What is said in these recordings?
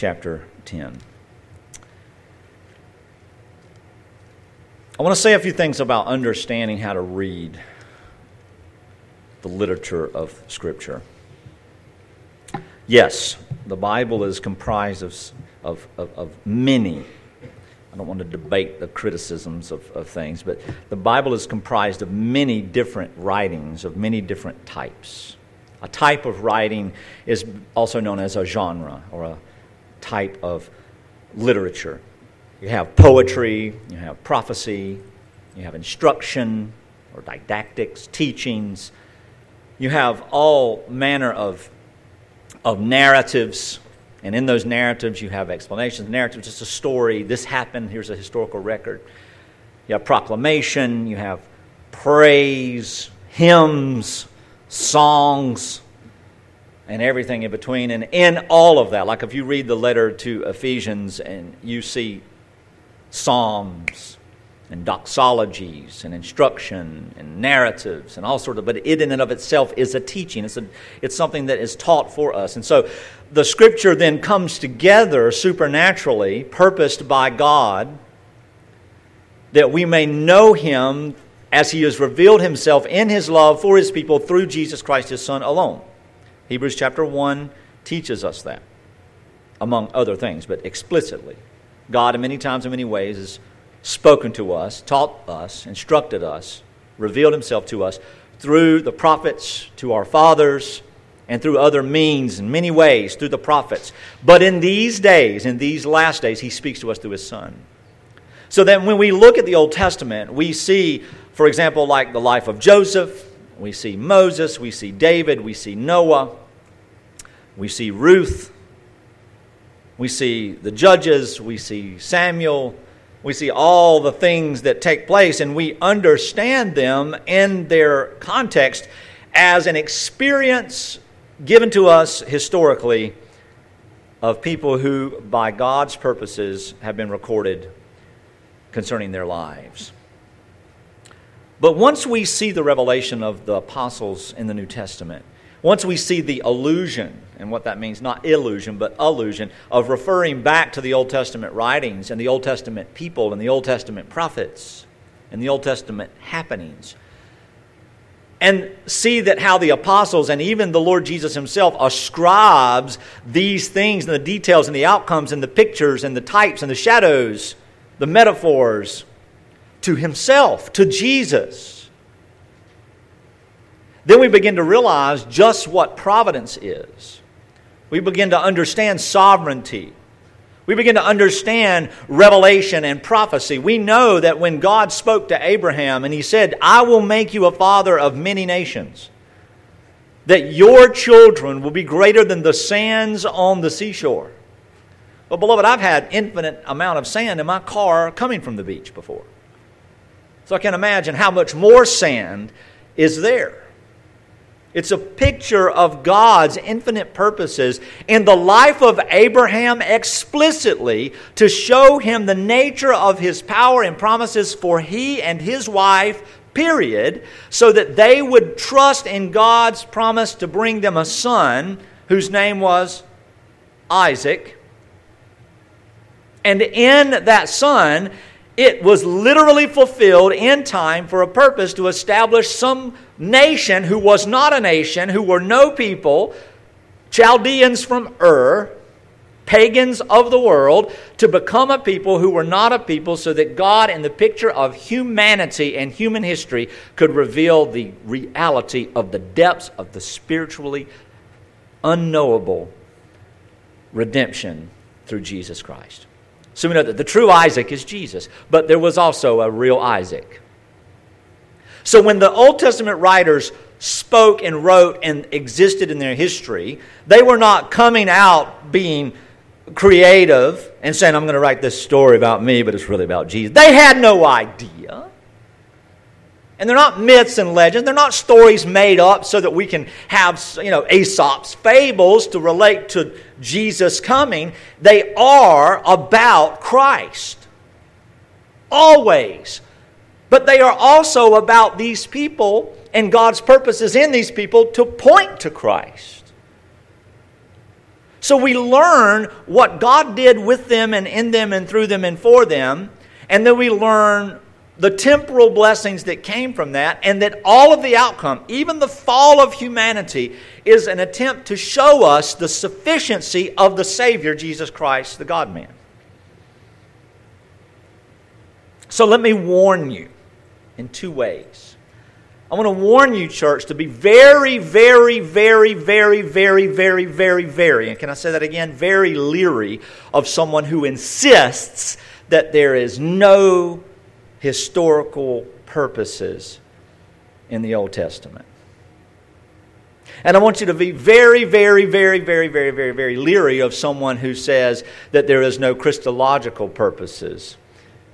chapter 10. I want to say a few things about understanding how to read the literature of Scripture. Yes, the Bible is comprised of, of, of, of many. I don't want to debate the criticisms of, of things, but the Bible is comprised of many different writings of many different types. A type of writing is also known as a genre or a type of literature. You have poetry, you have prophecy, you have instruction or didactics, teachings. You have all manner of, of narratives, and in those narratives, you have explanations. Narratives just a story. This happened, here's a historical record. You have proclamation, you have praise, hymns, songs, and everything in between. And in all of that, like if you read the letter to Ephesians and you see psalms and doxologies and instruction and narratives and all sorts of but it in and of itself is a teaching it's, a, it's something that is taught for us and so the scripture then comes together supernaturally purposed by god that we may know him as he has revealed himself in his love for his people through jesus christ his son alone hebrews chapter 1 teaches us that among other things but explicitly god in many times in many ways has spoken to us, taught us, instructed us, revealed himself to us through the prophets, to our fathers, and through other means in many ways through the prophets. But in these days, in these last days, he speaks to us through his son. So that when we look at the Old Testament, we see, for example, like the life of Joseph, we see Moses, we see David, we see Noah, we see Ruth, we see the judges, we see Samuel, we see all the things that take place and we understand them in their context as an experience given to us historically of people who, by God's purposes, have been recorded concerning their lives. But once we see the revelation of the apostles in the New Testament, once we see the allusion, and what that means, not illusion, but allusion, of referring back to the Old Testament writings and the Old Testament people and the Old Testament prophets and the Old Testament happenings, and see that how the apostles and even the Lord Jesus himself ascribes these things and the details and the outcomes and the pictures and the types and the shadows, the metaphors, to himself, to Jesus then we begin to realize just what providence is. We begin to understand sovereignty. We begin to understand revelation and prophecy. We know that when God spoke to Abraham and he said, I will make you a father of many nations, that your children will be greater than the sands on the seashore. Well, beloved, I've had infinite amount of sand in my car coming from the beach before. So I can imagine how much more sand is there. It's a picture of God's infinite purposes in the life of Abraham explicitly to show him the nature of his power and promises for he and his wife, period, so that they would trust in God's promise to bring them a son whose name was Isaac. And in that son, it was literally fulfilled in time for a purpose to establish some nation who was not a nation, who were no people, Chaldeans from Ur, pagans of the world, to become a people who were not a people, so that God, in the picture of humanity and human history, could reveal the reality of the depths of the spiritually unknowable redemption through Jesus Christ. So we know that the true Isaac is Jesus, but there was also a real Isaac. So when the Old Testament writers spoke and wrote and existed in their history, they were not coming out being creative and saying, I'm going to write this story about me, but it's really about Jesus. They had no idea. And they're not myths and legends. They're not stories made up so that we can have, you know, Aesop's fables to relate to Jesus coming. They are about Christ. Always. But they are also about these people and God's purposes in these people to point to Christ. So we learn what God did with them and in them and through them and for them. And then we learn the temporal blessings that came from that, and that all of the outcome, even the fall of humanity, is an attempt to show us the sufficiency of the Savior, Jesus Christ, the God man. So let me warn you in two ways. I want to warn you, church, to be very, very, very, very, very, very, very, very, and can I say that again? Very leery of someone who insists that there is no historical purposes in the Old Testament. And I want you to be very, very, very, very, very, very, very leery of someone who says that there is no Christological purposes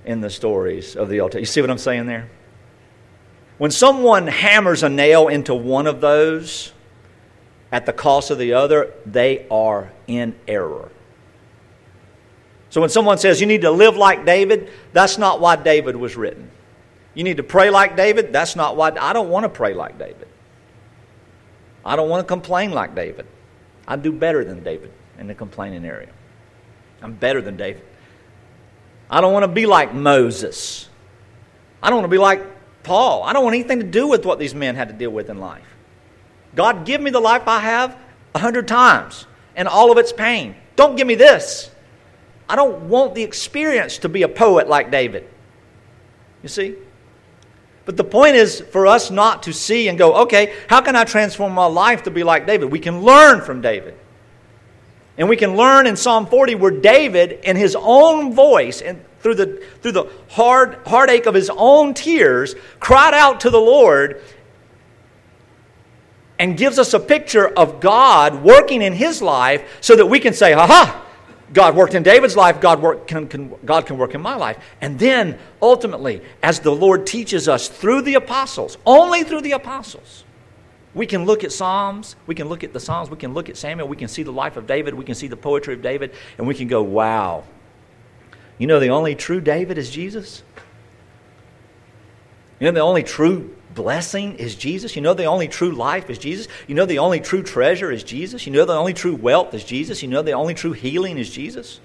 in the stories of the Old Testament. You see what I'm saying there? When someone hammers a nail into one of those at the cost of the other, they are in error. So when someone says you need to live like David, that's not why David was written. You need to pray like David, that's not why. I don't want to pray like David. I don't want to complain like David. I do better than David in the complaining area. I'm better than David. I don't want to be like Moses. I don't want to be like Paul. I don't want anything to do with what these men had to deal with in life. God, give me the life I have a hundred times and all of its pain. Don't give me this. I don't want the experience to be a poet like David. You see? But the point is for us not to see and go, okay, how can I transform my life to be like David? We can learn from David. And we can learn in Psalm 40 where David, in his own voice and through the, through the hard, heartache of his own tears, cried out to the Lord and gives us a picture of God working in his life so that we can say, ha ha, God worked in David's life, God, work, can, can, God can work in my life. And then, ultimately, as the Lord teaches us through the apostles, only through the apostles, we can look at Psalms, we can look at the Psalms, we can look at Samuel, we can see the life of David, we can see the poetry of David, and we can go, wow. You know, the only true David is Jesus? You know, the only true blessing is Jesus. You know the only true life is Jesus. You know the only true treasure is Jesus. You know the only true wealth is Jesus. You know the only true healing is Jesus.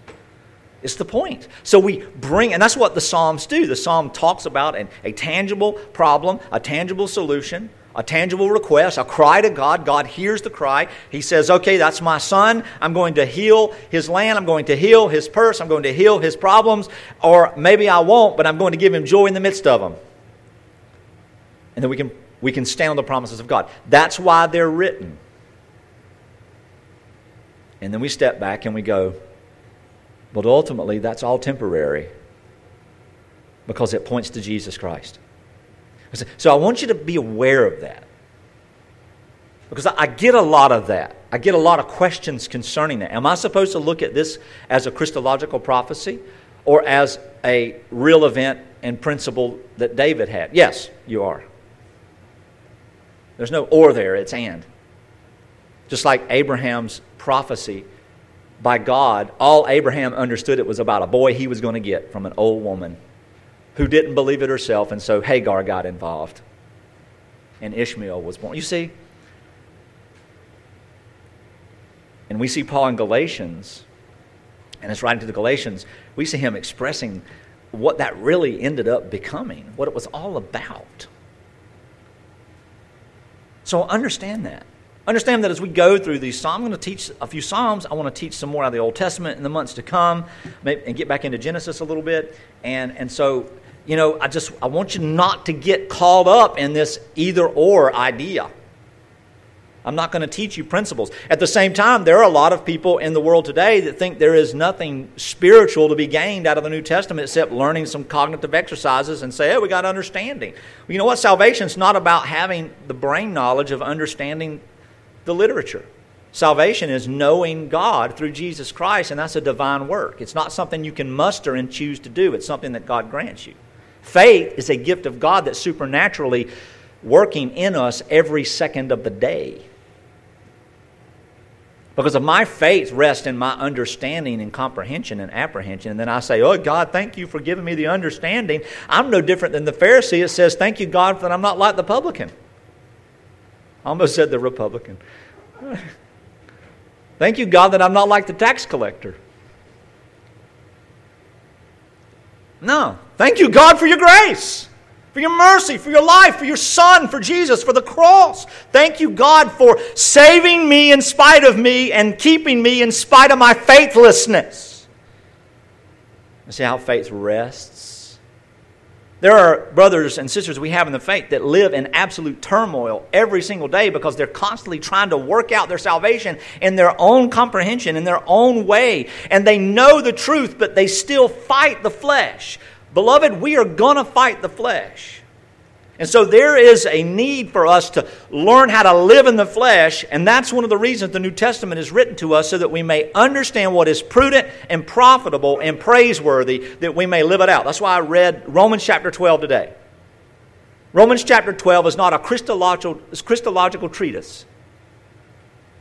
It's the point. So we bring, and that's what the Psalms do. The Psalm talks about an, a tangible problem, a tangible solution, a tangible request, a cry to God. God hears the cry. He says, Okay, that's my son. I'm going to heal his land. I'm going to heal his purse. I'm going to heal his problems. Or maybe I won't, but I'm going to give him joy in the midst of them and then we can, we can stand on the promises of God. That's why they're written. And then we step back and we go, but ultimately, that's all temporary because it points to Jesus Christ. So I want you to be aware of that. Because I get a lot of that. I get a lot of questions concerning that. Am I supposed to look at this as a Christological prophecy or as a real event and principle that David had? Yes, you are. There's no or there, it's and. Just like Abraham's prophecy by God, all Abraham understood it was about a boy he was going to get from an old woman who didn't believe it herself, and so Hagar got involved. And Ishmael was born. You see? And we see Paul in Galatians, and it's writing to the Galatians, we see him expressing what that really ended up becoming, what it was all about. So understand that. Understand that as we go through these Psalms, I'm going to teach a few Psalms. I want to teach some more out of the Old Testament in the months to come and get back into Genesis a little bit. And, and so, you know, I just I want you not to get caught up in this either or idea. I'm not going to teach you principles. At the same time, there are a lot of people in the world today that think there is nothing spiritual to be gained out of the New Testament except learning some cognitive exercises and say, oh, we got understanding. Well, you know what? Salvation is not about having the brain knowledge of understanding the literature. Salvation is knowing God through Jesus Christ, and that's a divine work. It's not something you can muster and choose to do, it's something that God grants you. Faith is a gift of God that's supernaturally working in us every second of the day. Because of my faith rests in my understanding and comprehension and apprehension. And then I say, Oh, God, thank you for giving me the understanding. I'm no different than the Pharisee. It says, Thank you, God, that I'm not like the publican. Almost said the Republican. Thank you, God, that I'm not like the tax collector. No. Thank you, God, for your grace, for your mercy, for your life, for your Son, for Jesus, for the cross. Thank you, God, for saving me in spite of me and keeping me in spite of my faithlessness. You see how faith rests? There are brothers and sisters we have in the faith that live in absolute turmoil every single day because they're constantly trying to work out their salvation in their own comprehension, in their own way. And they know the truth, but they still fight the flesh. Beloved, we are going to fight the flesh. And so there is a need for us to learn how to live in the flesh, and that's one of the reasons the New Testament is written to us so that we may understand what is prudent and profitable and praiseworthy, that we may live it out. That's why I read Romans chapter 12 today. Romans chapter 12 is not a Christological, Christological treatise.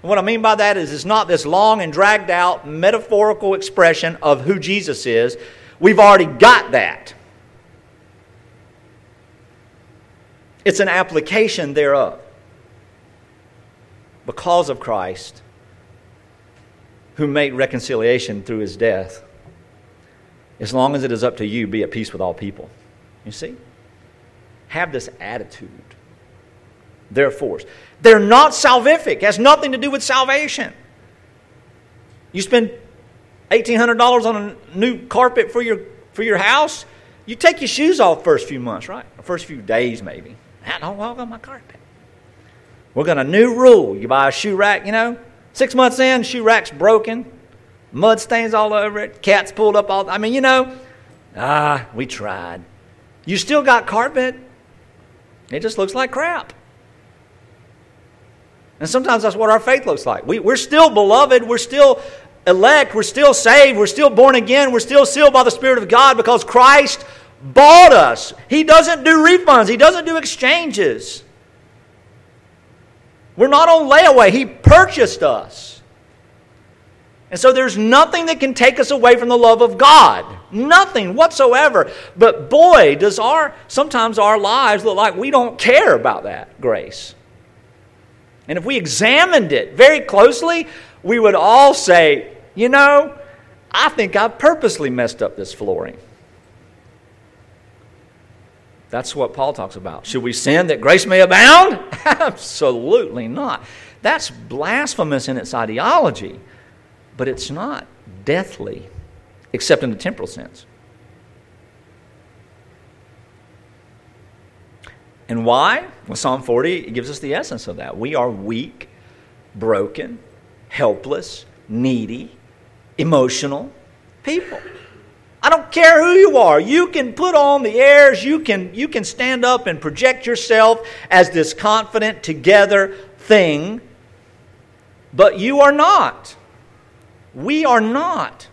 And what I mean by that is it's not this long and dragged out metaphorical expression of who Jesus is. We've already got that. It's an application thereof. Because of Christ, who made reconciliation through his death, as long as it is up to you, be at peace with all people. You see? Have this attitude. Therefore, they're not salvific, it has nothing to do with salvation. You spend $1,800 on a new carpet for your, for your house, you take your shoes off first few months, right? Or first few days, maybe. I don't walk on my carpet. We're going to new rule. You buy a shoe rack, you know, six months in, shoe rack's broken, mud stains all over it, cats pulled up all. I mean, you know, ah, we tried. You still got carpet. It just looks like crap. And sometimes that's what our faith looks like. We, we're still beloved. We're still elect. We're still saved. We're still born again. We're still sealed by the Spirit of God because Christ bought us. He doesn't do refunds, He doesn't do exchanges. We're not on layaway, He purchased us. And so there's nothing that can take us away from the love of God. Nothing whatsoever. But boy, does our sometimes our lives look like we don't care about that grace. And if we examined it very closely, we would all say, you know, I think I purposely messed up this flooring. That's what Paul talks about. Should we sin that grace may abound? Absolutely not. That's blasphemous in its ideology, but it's not deathly, except in the temporal sense. And why? Well, Psalm 40 gives us the essence of that. We are weak, broken, helpless, needy, emotional people. I don't care who you are. You can put on the airs. You can, you can stand up and project yourself as this confident, together thing. But you are not. We are not.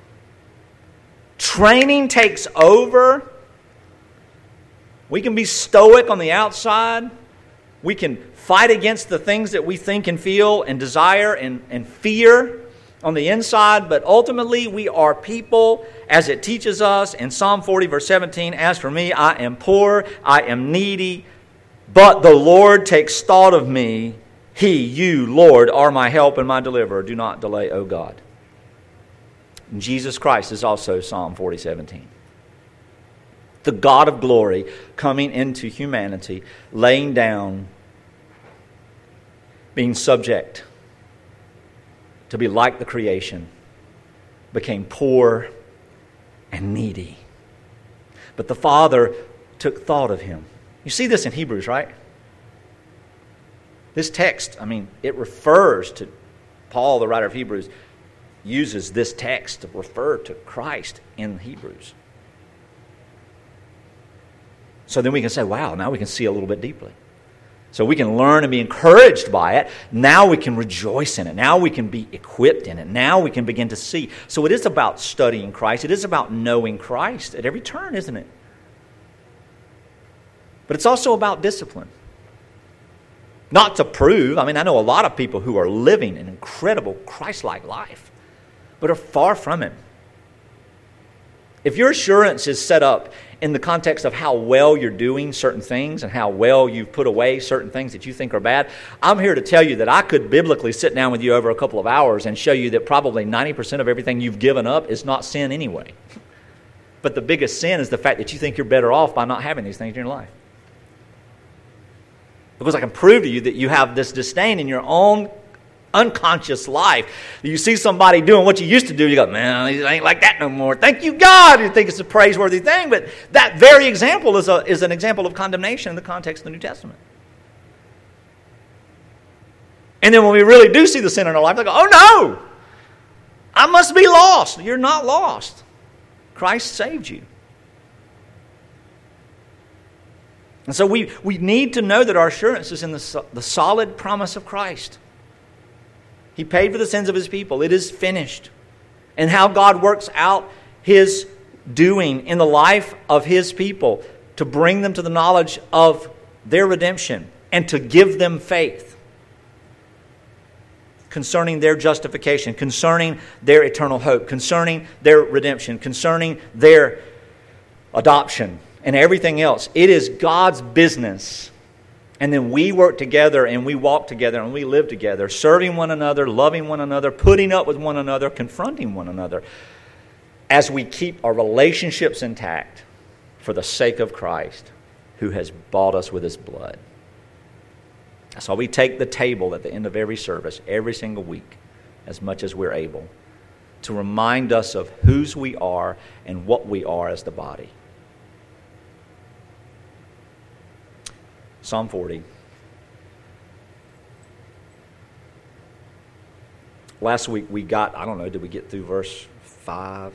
Training takes over. We can be stoic on the outside. We can fight against the things that we think and feel and desire and, and fear on the inside, but ultimately we are people as it teaches us in Psalm 40, verse 17 As for me, I am poor, I am needy, but the Lord takes thought of me. He, you, Lord, are my help and my deliverer. Do not delay, O God. Jesus Christ is also Psalm 40, 17. The God of glory coming into humanity, laying down, being subject to be like the creation, became poor and needy. But the Father took thought of him. You see this in Hebrews, right? This text, I mean, it refers to Paul, the writer of Hebrews, uses this text to refer to Christ in Hebrews. So then we can say, wow, now we can see a little bit deeply. So we can learn and be encouraged by it. Now we can rejoice in it. Now we can be equipped in it. Now we can begin to see. So it is about studying Christ. It is about knowing Christ at every turn, isn't it? But it's also about discipline. Not to prove, I mean, I know a lot of people who are living an incredible Christ like life, but are far from Him. If your assurance is set up in the context of how well you're doing certain things and how well you've put away certain things that you think are bad, I'm here to tell you that I could biblically sit down with you over a couple of hours and show you that probably 90% of everything you've given up is not sin anyway. But the biggest sin is the fact that you think you're better off by not having these things in your life. Because I can prove to you that you have this disdain in your own unconscious life. You see somebody doing what you used to do, you go, man, it ain't like that no more. Thank you, God. You think it's a praiseworthy thing, but that very example is, a, is an example of condemnation in the context of the New Testament. And then when we really do see the sin in our life, they go, oh no, I must be lost. You're not lost. Christ saved you. And so we, we need to know that our assurance is in the, the solid promise of Christ. He paid for the sins of his people. It is finished. And how God works out his doing in the life of his people to bring them to the knowledge of their redemption and to give them faith concerning their justification, concerning their eternal hope, concerning their redemption, concerning their adoption, and everything else. It is God's business and then we work together and we walk together and we live together, serving one another, loving one another, putting up with one another, confronting one another, as we keep our relationships intact for the sake of Christ who has bought us with his blood. So we take the table at the end of every service, every single week, as much as we're able, to remind us of whose we are and what we are as the body. Psalm 40. Last week we got, I don't know, did we get through verse 5?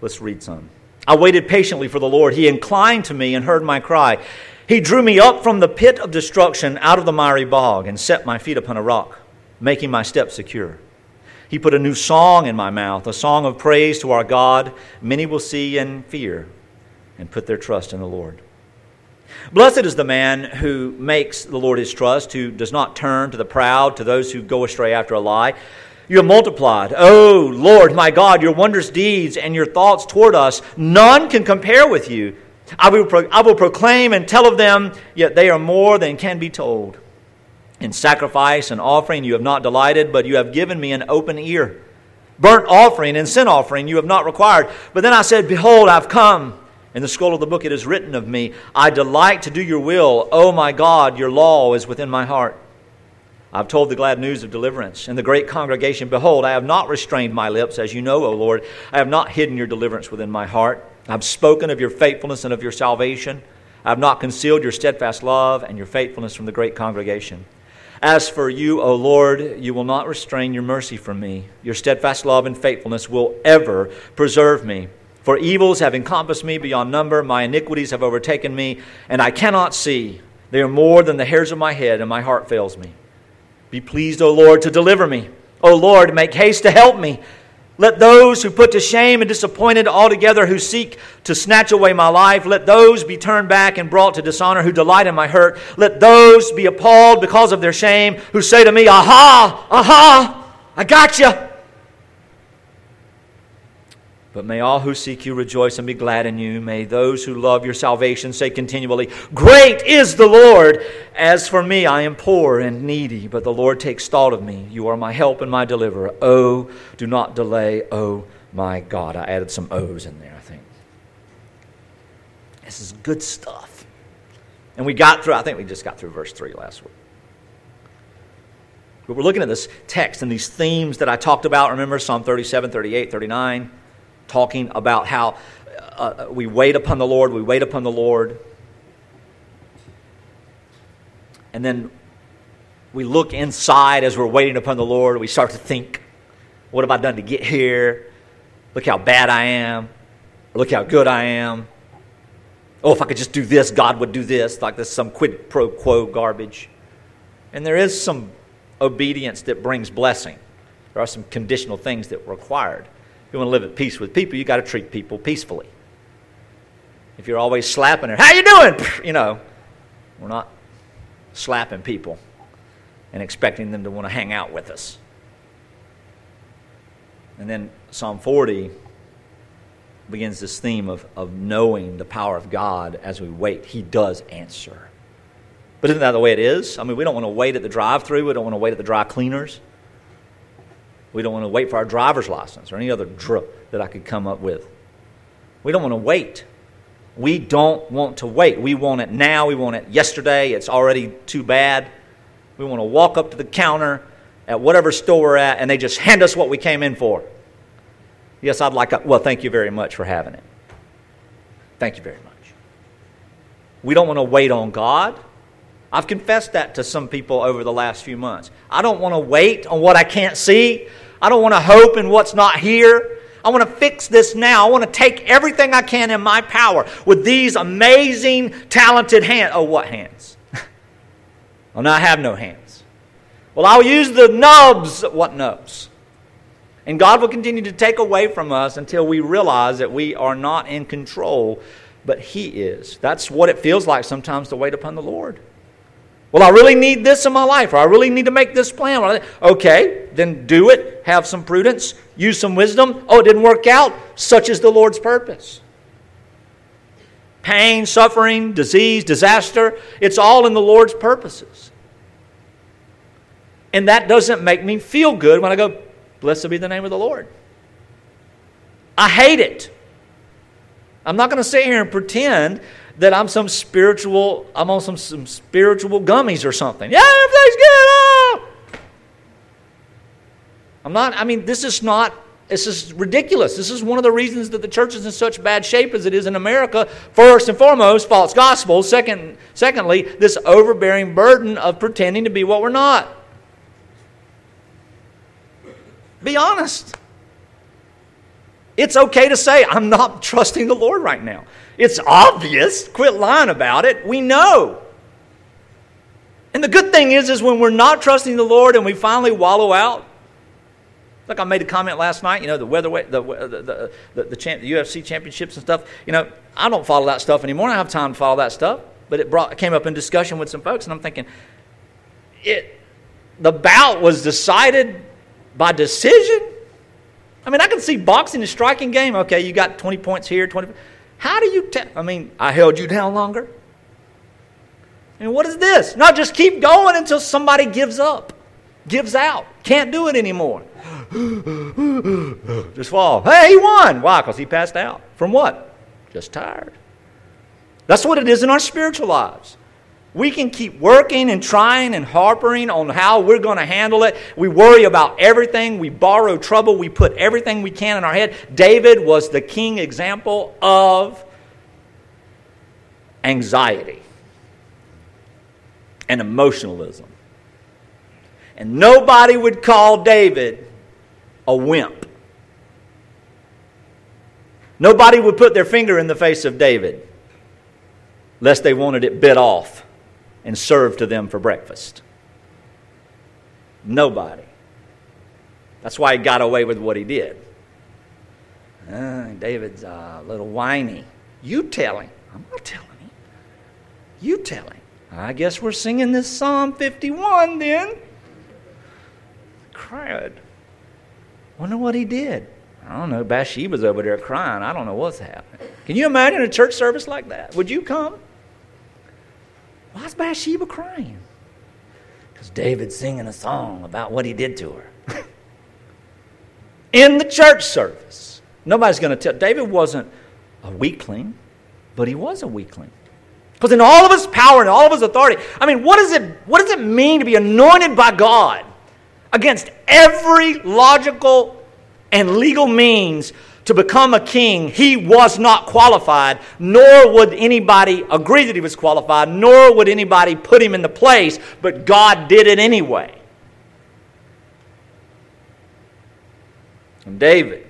Let's read some. I waited patiently for the Lord. He inclined to me and heard my cry. He drew me up from the pit of destruction out of the miry bog and set my feet upon a rock, making my steps secure. He put a new song in my mouth, a song of praise to our God. Many will see and fear and put their trust in the Lord. Blessed is the man who makes the Lord his trust, who does not turn to the proud, to those who go astray after a lie. You have multiplied, O Lord, my God, your wondrous deeds and your thoughts toward us. None can compare with you. I will, pro- I will proclaim and tell of them, yet they are more than can be told. In sacrifice and offering you have not delighted, but you have given me an open ear. Burnt offering and sin offering you have not required. But then I said, Behold, I've come. In the scroll of the book it is written of me, I delight to do your will. O my God, your law is within my heart. I've told the glad news of deliverance. In the great congregation, behold, I have not restrained my lips, as you know, O Lord. I have not hidden your deliverance within my heart. I've spoken of your faithfulness and of your salvation. I have not concealed your steadfast love and your faithfulness from the great congregation. As for you, O Lord, you will not restrain your mercy from me. Your steadfast love and faithfulness will ever preserve me. For evils have encompassed me beyond number, my iniquities have overtaken me, and I cannot see. They are more than the hairs of my head, and my heart fails me. Be pleased, O Lord, to deliver me. O Lord, make haste to help me. Let those who put to shame and disappointed altogether who seek to snatch away my life, let those be turned back and brought to dishonor who delight in my hurt. Let those be appalled because of their shame who say to me, Aha, aha, I got you. But may all who seek you rejoice and be glad in you. May those who love your salvation say continually, Great is the Lord! As for me, I am poor and needy, but the Lord takes thought of me. You are my help and my deliverer. Oh, do not delay, oh my God. I added some O's in there, I think. This is good stuff. And we got through, I think we just got through verse 3 last week. But we're looking at this text and these themes that I talked about. Remember Psalm 37, 38, 39 talking about how uh, we wait upon the Lord, we wait upon the Lord. And then we look inside as we're waiting upon the Lord. We start to think, what have I done to get here? Look how bad I am. Or look how good I am. Oh, if I could just do this, God would do this. Like this, some quid pro quo garbage. And there is some obedience that brings blessing. There are some conditional things that required you want to live at peace with people, you got to treat people peacefully. If you're always slapping her, how you doing? You know, we're not slapping people and expecting them to want to hang out with us. And then Psalm 40 begins this theme of, of knowing the power of God as we wait. He does answer. But isn't that the way it is? I mean, we don't want to wait at the drive through, we don't want to wait at the dry cleaners. We don't want to wait for our driver's license or any other drip that I could come up with. We don't want to wait. We don't want to wait. We want it now. We want it yesterday. It's already too bad. We want to walk up to the counter at whatever store we're at and they just hand us what we came in for. Yes, I'd like a, well, thank you very much for having it. Thank you very much. We don't want to wait on God. I've confessed that to some people over the last few months. I don't want to wait on what I can't see. I don't want to hope in what's not here. I want to fix this now. I want to take everything I can in my power with these amazing, talented hands. Oh, what hands? well, now I have no hands. Well, I'll use the nubs. What nubs? And God will continue to take away from us until we realize that we are not in control, but He is. That's what it feels like sometimes to wait upon the Lord. Well, I really need this in my life, or I really need to make this plan. Okay, then do it. Have some prudence. Use some wisdom. Oh, it didn't work out. Such is the Lord's purpose. Pain, suffering, disease, disaster, it's all in the Lord's purposes. And that doesn't make me feel good when I go, Blessed be the name of the Lord. I hate it. I'm not going to sit here and pretend that I'm some spiritual, I'm on some, some spiritual gummies or something. Yeah, everything's good. I'm not, I mean, this is not, this is ridiculous. This is one of the reasons that the church is in such bad shape as it is in America. First and foremost, false gospel. Second, secondly, this overbearing burden of pretending to be what we're not. Be honest. It's okay to say, I'm not trusting the Lord right now. It's obvious. Quit lying about it. We know. And the good thing is, is when we're not trusting the Lord and we finally wallow out, like I made a comment last night, you know, the weather, the, the, the, the, UFC championships and stuff, you know, I don't follow that stuff anymore. I don't have time to follow that stuff. But it brought, came up in discussion with some folks, and I'm thinking, it, the bout was decided by decision. I mean, I can see boxing and striking game. Okay, you got 20 points here, 20. How do you tell? I mean, I held you down longer. And what is this? Not just keep going until somebody gives up, gives out, can't do it anymore. just fall. Hey, he won. Why? Because he passed out. From what? Just tired. That's what it is in our spiritual lives. We can keep working and trying and harping on how we're going to handle it. We worry about everything. We borrow trouble. We put everything we can in our head. David was the king example of anxiety and emotionalism. And nobody would call David a wimp. Nobody would put their finger in the face of David lest they wanted it bit off and served to them for breakfast. Nobody. That's why he got away with what he did. Uh, David's a little whiny. You tell him. I'm not telling him. You tell him. I guess we're singing this Psalm 51 then. Cried. Wonder what he did. I don't know. Bathsheba's over there crying. I don't know what's happening. Can you imagine a church service like that? Would you come? Why is Bathsheba crying? Because David's singing a song about what he did to her. In the church service. Nobody's going to tell. David wasn't a weakling, but he was a weakling. Because in all of his power and all of his authority, I mean, what, is it, what does it mean to be anointed by God against every logical and legal means to become a king, he was not qualified, nor would anybody agree that he was qualified, nor would anybody put him in the place, but God did it anyway. And David,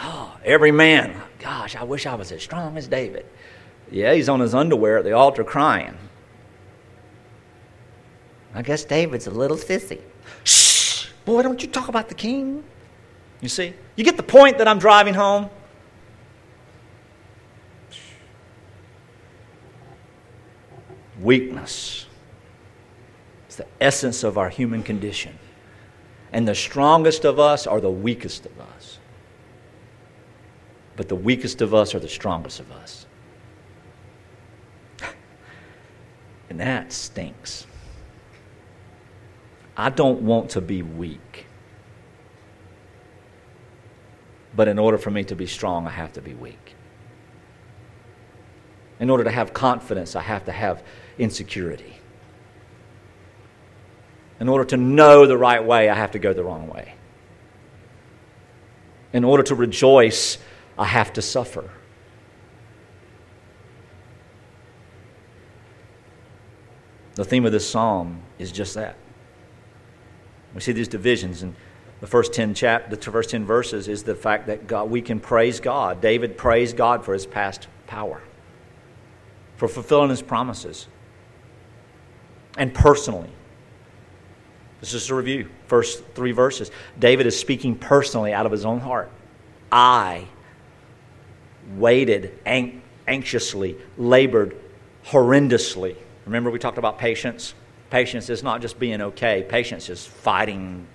oh, every man, gosh, I wish I was as strong as David. Yeah, he's on his underwear at the altar crying. I guess David's a little sissy. Shh! Boy, don't you talk about the king. You see? You get the point that I'm driving home? Weakness. It's the essence of our human condition. And the strongest of us are the weakest of us. but the weakest of us are the strongest of us. And that stinks. I don't want to be weak. But in order for me to be strong, I have to be weak. In order to have confidence, I have to have insecurity. In order to know the right way, I have to go the wrong way. In order to rejoice, I have to suffer. The theme of this psalm is just that. We see these divisions, and the first 10 chap- the first 10 verses is the fact that God, we can praise God. David praised God for his past power, for fulfilling his promises, and personally. This is a review. First three verses. David is speaking personally out of his own heart. I waited ang- anxiously, labored horrendously. Remember, we talked about patience? Patience is not just being okay, patience is fighting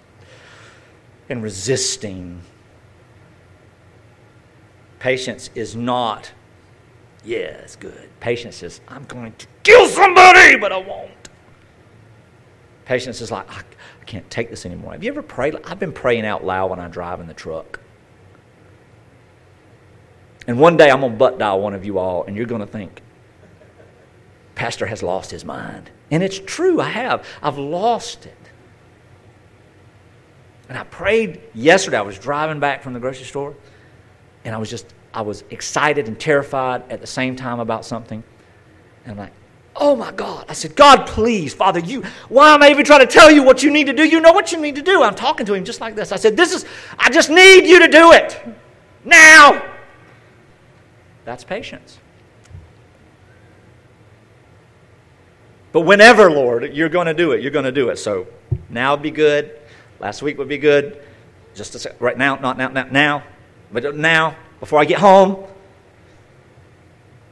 and resisting. Patience is not, yeah, it's good. Patience is, I'm going to kill somebody, but I won't. Patience is like, I, I can't take this anymore. Have you ever prayed? I've been praying out loud when I drive in the truck. And one day I'm going to butt dial one of you all, and you're going to think, Pastor has lost his mind. And it's true, I have. I've lost it. And I prayed yesterday. I was driving back from the grocery store, and I was just, I was excited and terrified at the same time about something. And I'm like, oh my God. I said, God, please, Father, you, why am I even trying to tell you what you need to do? You know what you need to do. I'm talking to him just like this. I said, this is, I just need you to do it now. That's patience. But whenever, Lord, you're going to do it, you're going to do it. So now be good. Last week would be good. Just a right now, not now, now, now, but now, before I get home.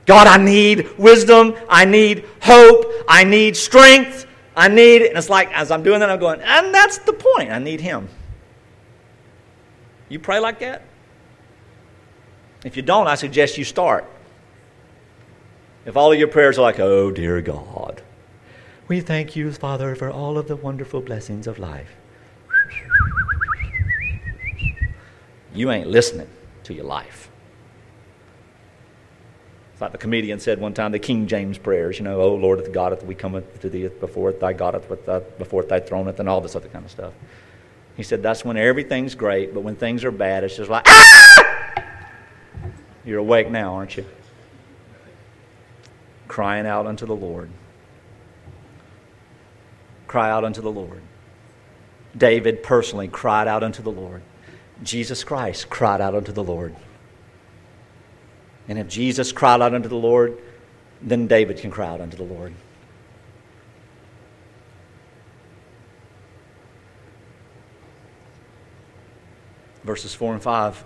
God, I need wisdom. I need hope. I need strength. I need, and it's like as I'm doing that, I'm going, and that's the point. I need Him. You pray like that? If you don't, I suggest you start. If all of your prayers are like, oh, dear God, we thank you, Father, for all of the wonderful blessings of life. You ain't listening to your life. It's like the comedian said one time, the King James prayers, you know, oh Lord, the God, we come to thee before thy God, before thy throne, and all this other kind of stuff. He said that's when everything's great, but when things are bad, it's just like, ah! You're awake now, aren't you? Crying out unto the Lord. Cry out unto the Lord. David personally cried out unto the Lord. Jesus Christ cried out unto the Lord. And if Jesus cried out unto the Lord, then David can cry out unto the Lord. Verses 4 and 5.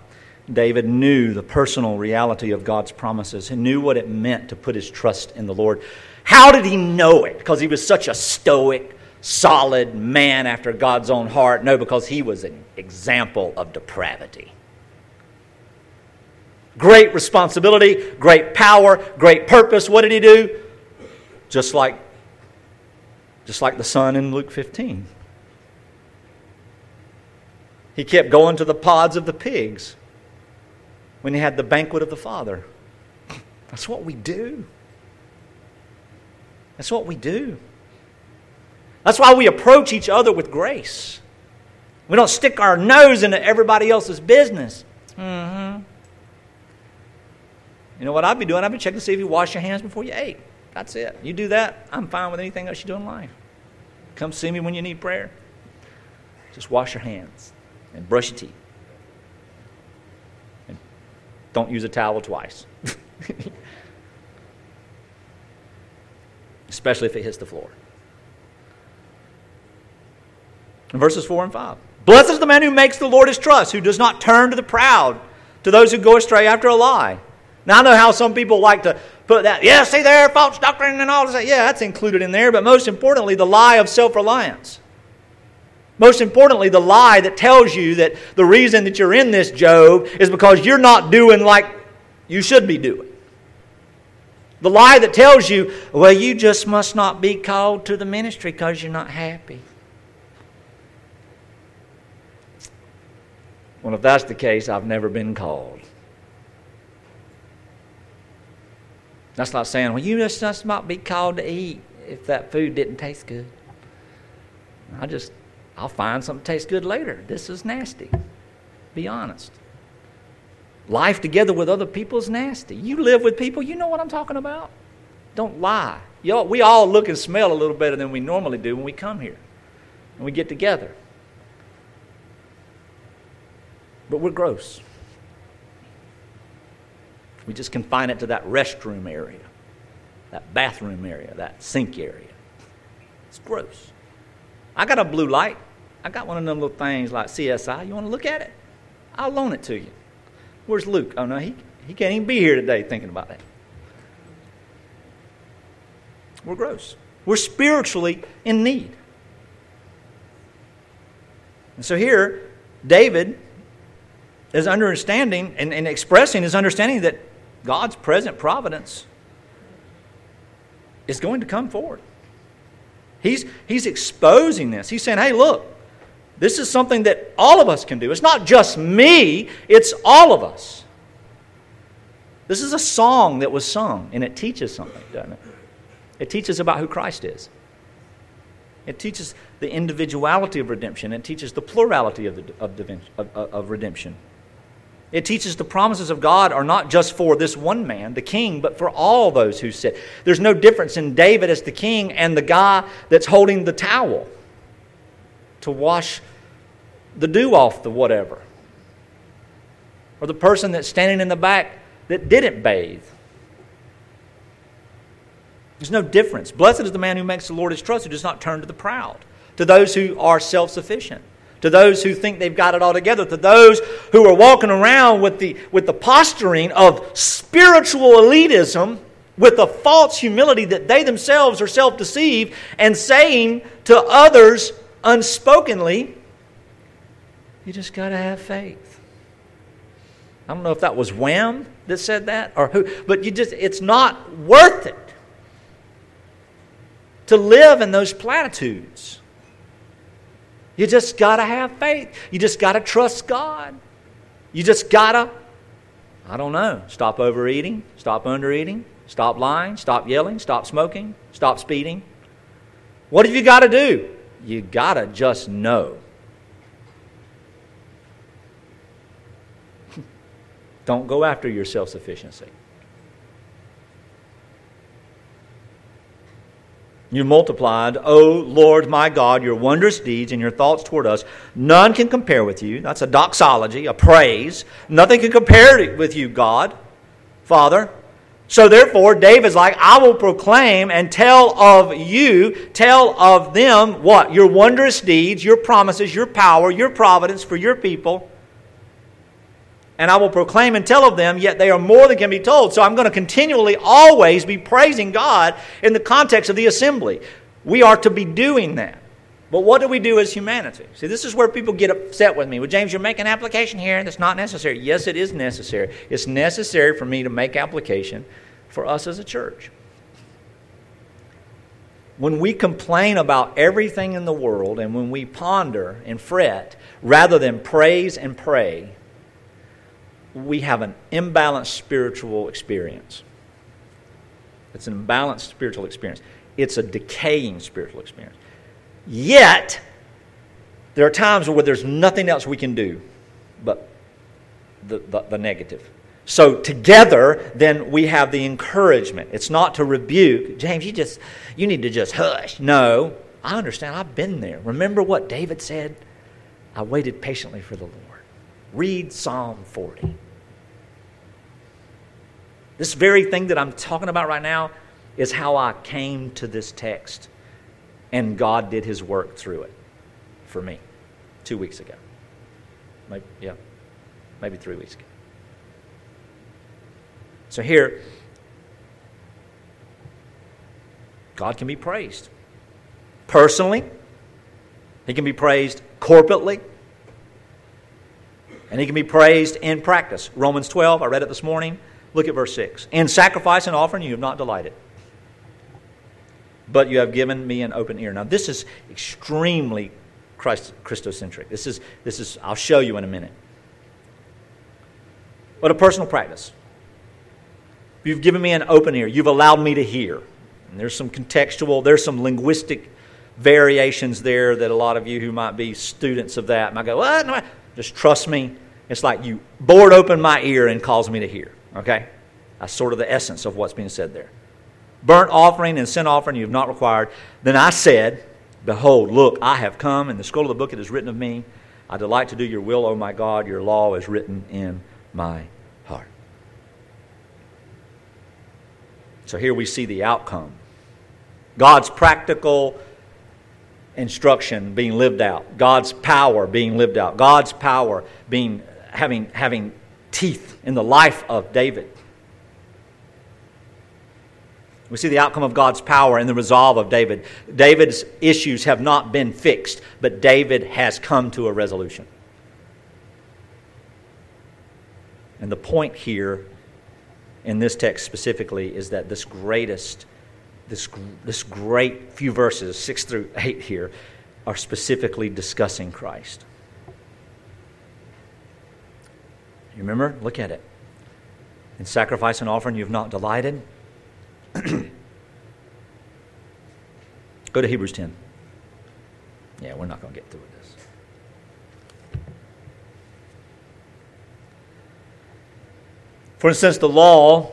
David knew the personal reality of God's promises. He knew what it meant to put his trust in the Lord. How did he know it? Because he was such a stoic, solid man after God's own heart. No, because he was an example of depravity. Great responsibility, great power, great purpose. What did he do? Just like, just like the son in Luke 15. He kept going to the pods of the pigs when he had the banquet of the Father. That's what we do. That's what we do. That's why we approach each other with grace. We don't stick our nose into everybody else's business. Mm-hmm. You know what I'd be doing? I'd be checking to see if you wash your hands before you ate. That's it. You do that, I'm fine with anything else you do in life. Come see me when you need prayer. Just wash your hands and brush your teeth. And Don't use a towel twice. Especially if it hits the floor. In verses 4 and 5. Blessed is the man who makes the Lord his trust, who does not turn to the proud, to those who go astray after a lie. Now, I know how some people like to put that, yeah, see there, false doctrine and all this. Yeah, that's included in there, but most importantly, the lie of self reliance. Most importantly, the lie that tells you that the reason that you're in this Job is because you're not doing like you should be doing. The lie that tells you, well, you just must not be called to the ministry because you're not happy. Well, if that's the case, I've never been called. That's like saying, well, you just must might be called to eat if that food didn't taste good. I just, I'll find something tastes good later. This is nasty. Be honest. Life together with other people is nasty. You live with people, you know what I'm talking about. Don't lie. Y'all, we all look and smell a little better than we normally do when we come here and we get together. But we're gross. We just confine it to that restroom area, that bathroom area, that sink area. It's gross. I got a blue light. I got one of them little things like CSI. You want to look at it? I'll loan it to you. Where's Luke? Oh, no, he, he can't even be here today thinking about that. We're gross. We're spiritually in need. And so here, David is understanding and, and expressing his understanding that God's present providence is going to come forward. He's, he's exposing this. He's saying, hey, look, this is something that all of us can do. It's not just me, it's all of us. This is a song that was sung, and it teaches something, doesn't it? It teaches about who Christ is. It teaches the individuality of redemption. It teaches the plurality of, the, of, of, of redemption. It teaches the promises of God are not just for this one man, the king, but for all those who sit. There's no difference in David as the king and the guy that's holding the towel to wash the dew off the whatever. Or the person that's standing in the back that didn't bathe. There's no difference. Blessed is the man who makes the Lord his trust, who does not turn to the proud, to those who are self sufficient to those who think they've got it all together, to those who are walking around with the, with the posturing of spiritual elitism, with a false humility that they themselves are self deceived, and saying to others unspokenly, You just got to have faith. I don't know if that was Wham that said that or who, but you just, it's not worth it to live in those platitudes. You just got to have faith. You just got to trust God. You just got to, I don't know, stop overeating, stop undereating, stop lying, stop yelling, stop smoking, stop speeding. What have you got to do? You got to just know. don't go after your self sufficiency. You multiplied, O Lord my God, your wondrous deeds and your thoughts toward us. None can compare with you. That's a doxology, a praise. Nothing can compare with you, God, Father. So therefore, David's like, I will proclaim and tell of you, tell of them what? Your wondrous deeds, your promises, your power, your providence for your people and I will proclaim and tell of them, yet they are more than can be told. So I'm going to continually, always be praising God in the context of the assembly. We are to be doing that. But what do we do as humanity? See, this is where people get upset with me. Well, James, you're making application here and that's not necessary. Yes, it is necessary. It's necessary for me to make application for us as a church. When we complain about everything in the world and when we ponder and fret rather than praise and pray, we have an imbalanced spiritual experience. It's an imbalanced spiritual experience. It's a decaying spiritual experience. Yet, there are times where there's nothing else we can do but the, the, the negative. So together, then we have the encouragement. It's not to rebuke. James, you just you need to just hush. No, I understand. I've been there. Remember what David said? I waited patiently for the Lord. Read Psalm 40. This very thing that I'm talking about right now is how I came to this text. And God did his work through it for me two weeks ago. Maybe, yeah, maybe three weeks ago. So here, God can be praised personally, He can be praised corporately, and he can be praised in practice. Romans 12, I read it this morning. Look at verse 6. In sacrifice and offering you have not delighted, but you have given me an open ear. Now, this is extremely Christ, Christocentric. This is, this is, I'll show you in a minute. But a personal practice. You've given me an open ear. You've allowed me to hear. And there's some contextual, there's some linguistic variations there that a lot of you who might be students of that might go, what? No, just trust me. It's like you bored open my ear and cause me to hear. Okay? That's sort of the essence of what's being said there. Burnt offering and sin offering you have not required. Then I said, Behold, look, I have come. In the scroll of the book it is written of me. I delight to do your will, O my God. Your law is written in my heart. So here we see the outcome God's practical instruction being lived out, God's power being lived out, God's power being having, having teeth in the life of David. We see the outcome of God's power and the resolve of David. David's issues have not been fixed, but David has come to a resolution. And the point here in this text specifically is that this greatest, this, this great few verses, 6 through 8 here, are specifically discussing Christ. You remember? Look at it. In sacrifice and offering, you have not delighted. Go to Hebrews 10. Yeah, we're not going to get through with this. For instance, the law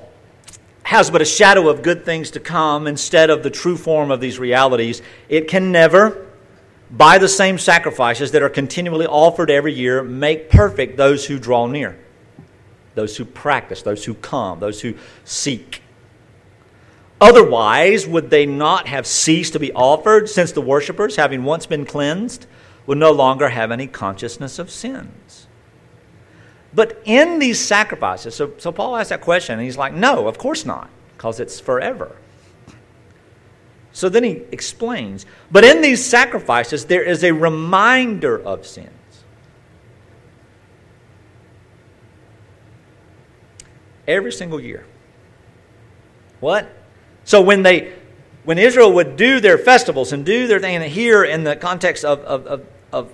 has but a shadow of good things to come instead of the true form of these realities. It can never, by the same sacrifices that are continually offered every year, make perfect those who draw near those who practice, those who come, those who seek. Otherwise, would they not have ceased to be offered, since the worshippers, having once been cleansed, would no longer have any consciousness of sins? But in these sacrifices, so, so Paul asked that question, and he's like, no, of course not, because it's forever. So then he explains, but in these sacrifices, there is a reminder of sin. Every single year. What? So when they when Israel would do their festivals and do their thing here in the context of, of, of,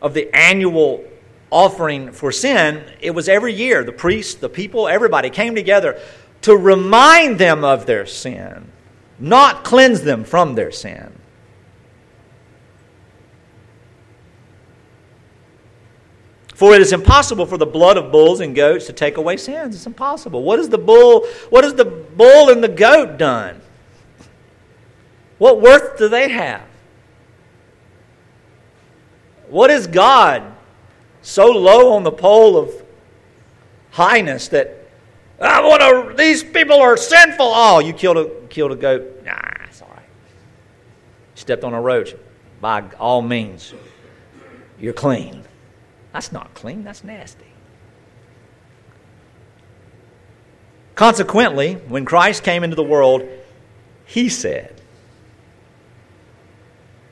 of, the annual offering for sin, it was every year. The priests, the people, everybody came together to remind them of their sin, not cleanse them from their sin. For it is impossible for the blood of bulls and goats to take away sins. It's impossible. What is the bull? What has the bull and the goat done? What worth do they have? What is God so low on the pole of highness that I want to? These people are sinful. Oh, you killed a killed a goat. Nah, it's all right. Stepped on a roach. By all means, you're clean. That's not clean, that's nasty. Consequently, when Christ came into the world, he said,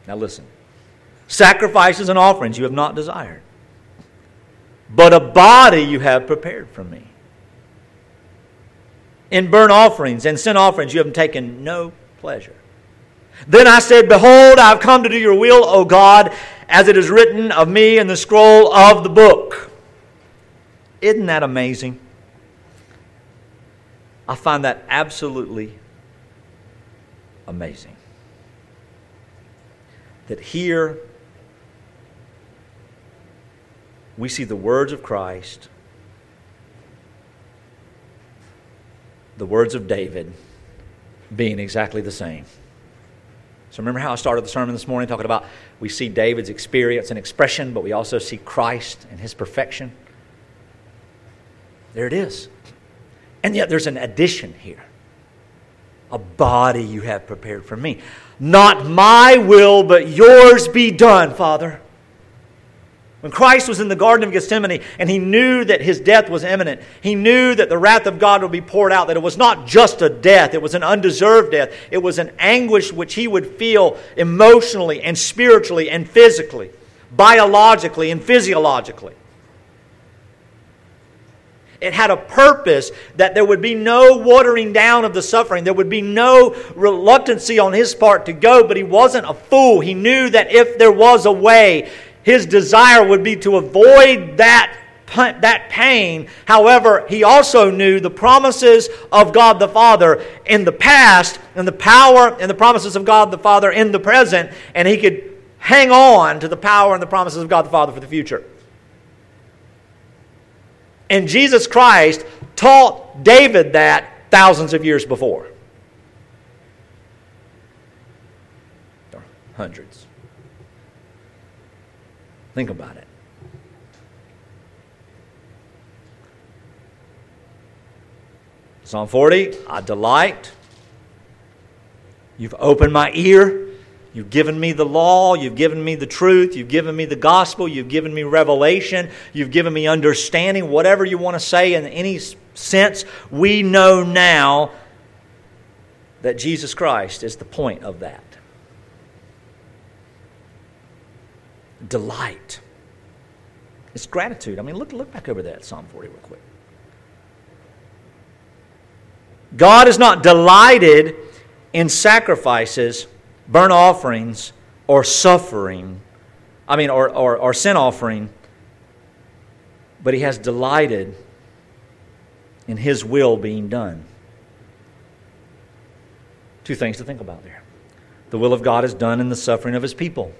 Now listen, sacrifices and offerings you have not desired, but a body you have prepared for me. In burnt offerings and sin offerings you have taken no pleasure. Then I said, Behold, I have come to do your will, O God, as it is written of me in the scroll of the book. Isn't that amazing? I find that absolutely amazing. That here we see the words of Christ, the words of David being exactly the same. So remember how I started the sermon this morning talking about we see David's experience and expression, but we also see Christ and his perfection. There it is. And yet there's an addition here. A body you have prepared for me. Not my will, but yours be done, Father. When Christ was in the Garden of Gethsemane and he knew that his death was imminent, he knew that the wrath of God would be poured out, that it was not just a death, it was an undeserved death. It was an anguish which he would feel emotionally and spiritually and physically, biologically and physiologically. It had a purpose that there would be no watering down of the suffering. There would be no reluctancy on his part to go, but he wasn't a fool. He knew that if there was a way, his desire would be to avoid that that pain. However, he also knew the promises of God the Father in the past and the power and the promises of God the Father in the present, and he could hang on to the power and the promises of God the Father for the future. And Jesus Christ taught David that thousands of years before. Hundreds. Think about it. Psalm 40 I delight. You've opened my ear. You've given me the law. You've given me the truth. You've given me the gospel. You've given me revelation. You've given me understanding. Whatever you want to say in any sense, we know now that Jesus Christ is the point of that. Delight. It's gratitude. I mean, look, look back over that, Psalm 40, real quick. God is not delighted in sacrifices burnt offerings or suffering, I mean, or, or, or sin offering, but he has delighted in his will being done. Two things to think about there. The will of God is done in the suffering of his people.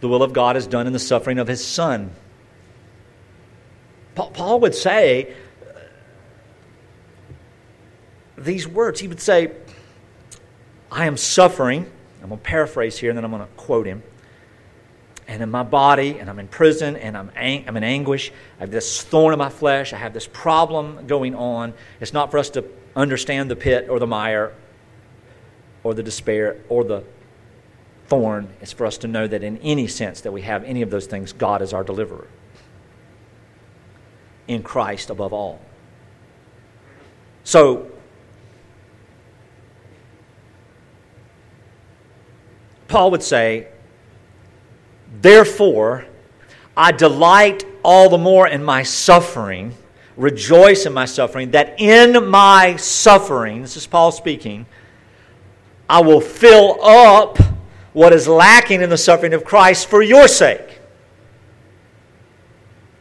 The will of God is done in the suffering of his son. Paul would say uh, these words. He would say, I am suffering. I'm going to paraphrase here and then I'm going to quote him. And in my body, and I'm in prison, and I'm, ang- I'm in anguish. I have this thorn in my flesh. I have this problem going on. It's not for us to understand the pit or the mire or the despair or the thorn. It's for us to know that in any sense that we have any of those things, God is our deliverer. In Christ above all. So Paul would say, Therefore, I delight all the more in my suffering, rejoice in my suffering, that in my suffering, this is Paul speaking, I will fill up what is lacking in the suffering of Christ for your sake.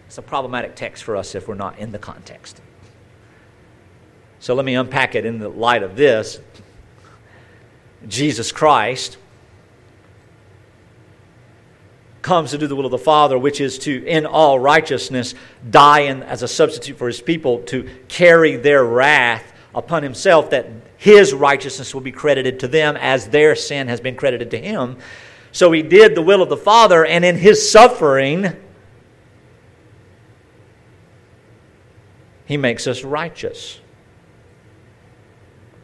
It's a problematic text for us if we're not in the context. So let me unpack it in the light of this. Jesus Christ comes to do the will of the Father, which is to, in all righteousness, die in, as a substitute for his people, to carry their wrath upon himself, that his righteousness will be credited to them as their sin has been credited to him. So he did the will of the Father, and in his suffering, he makes us righteous.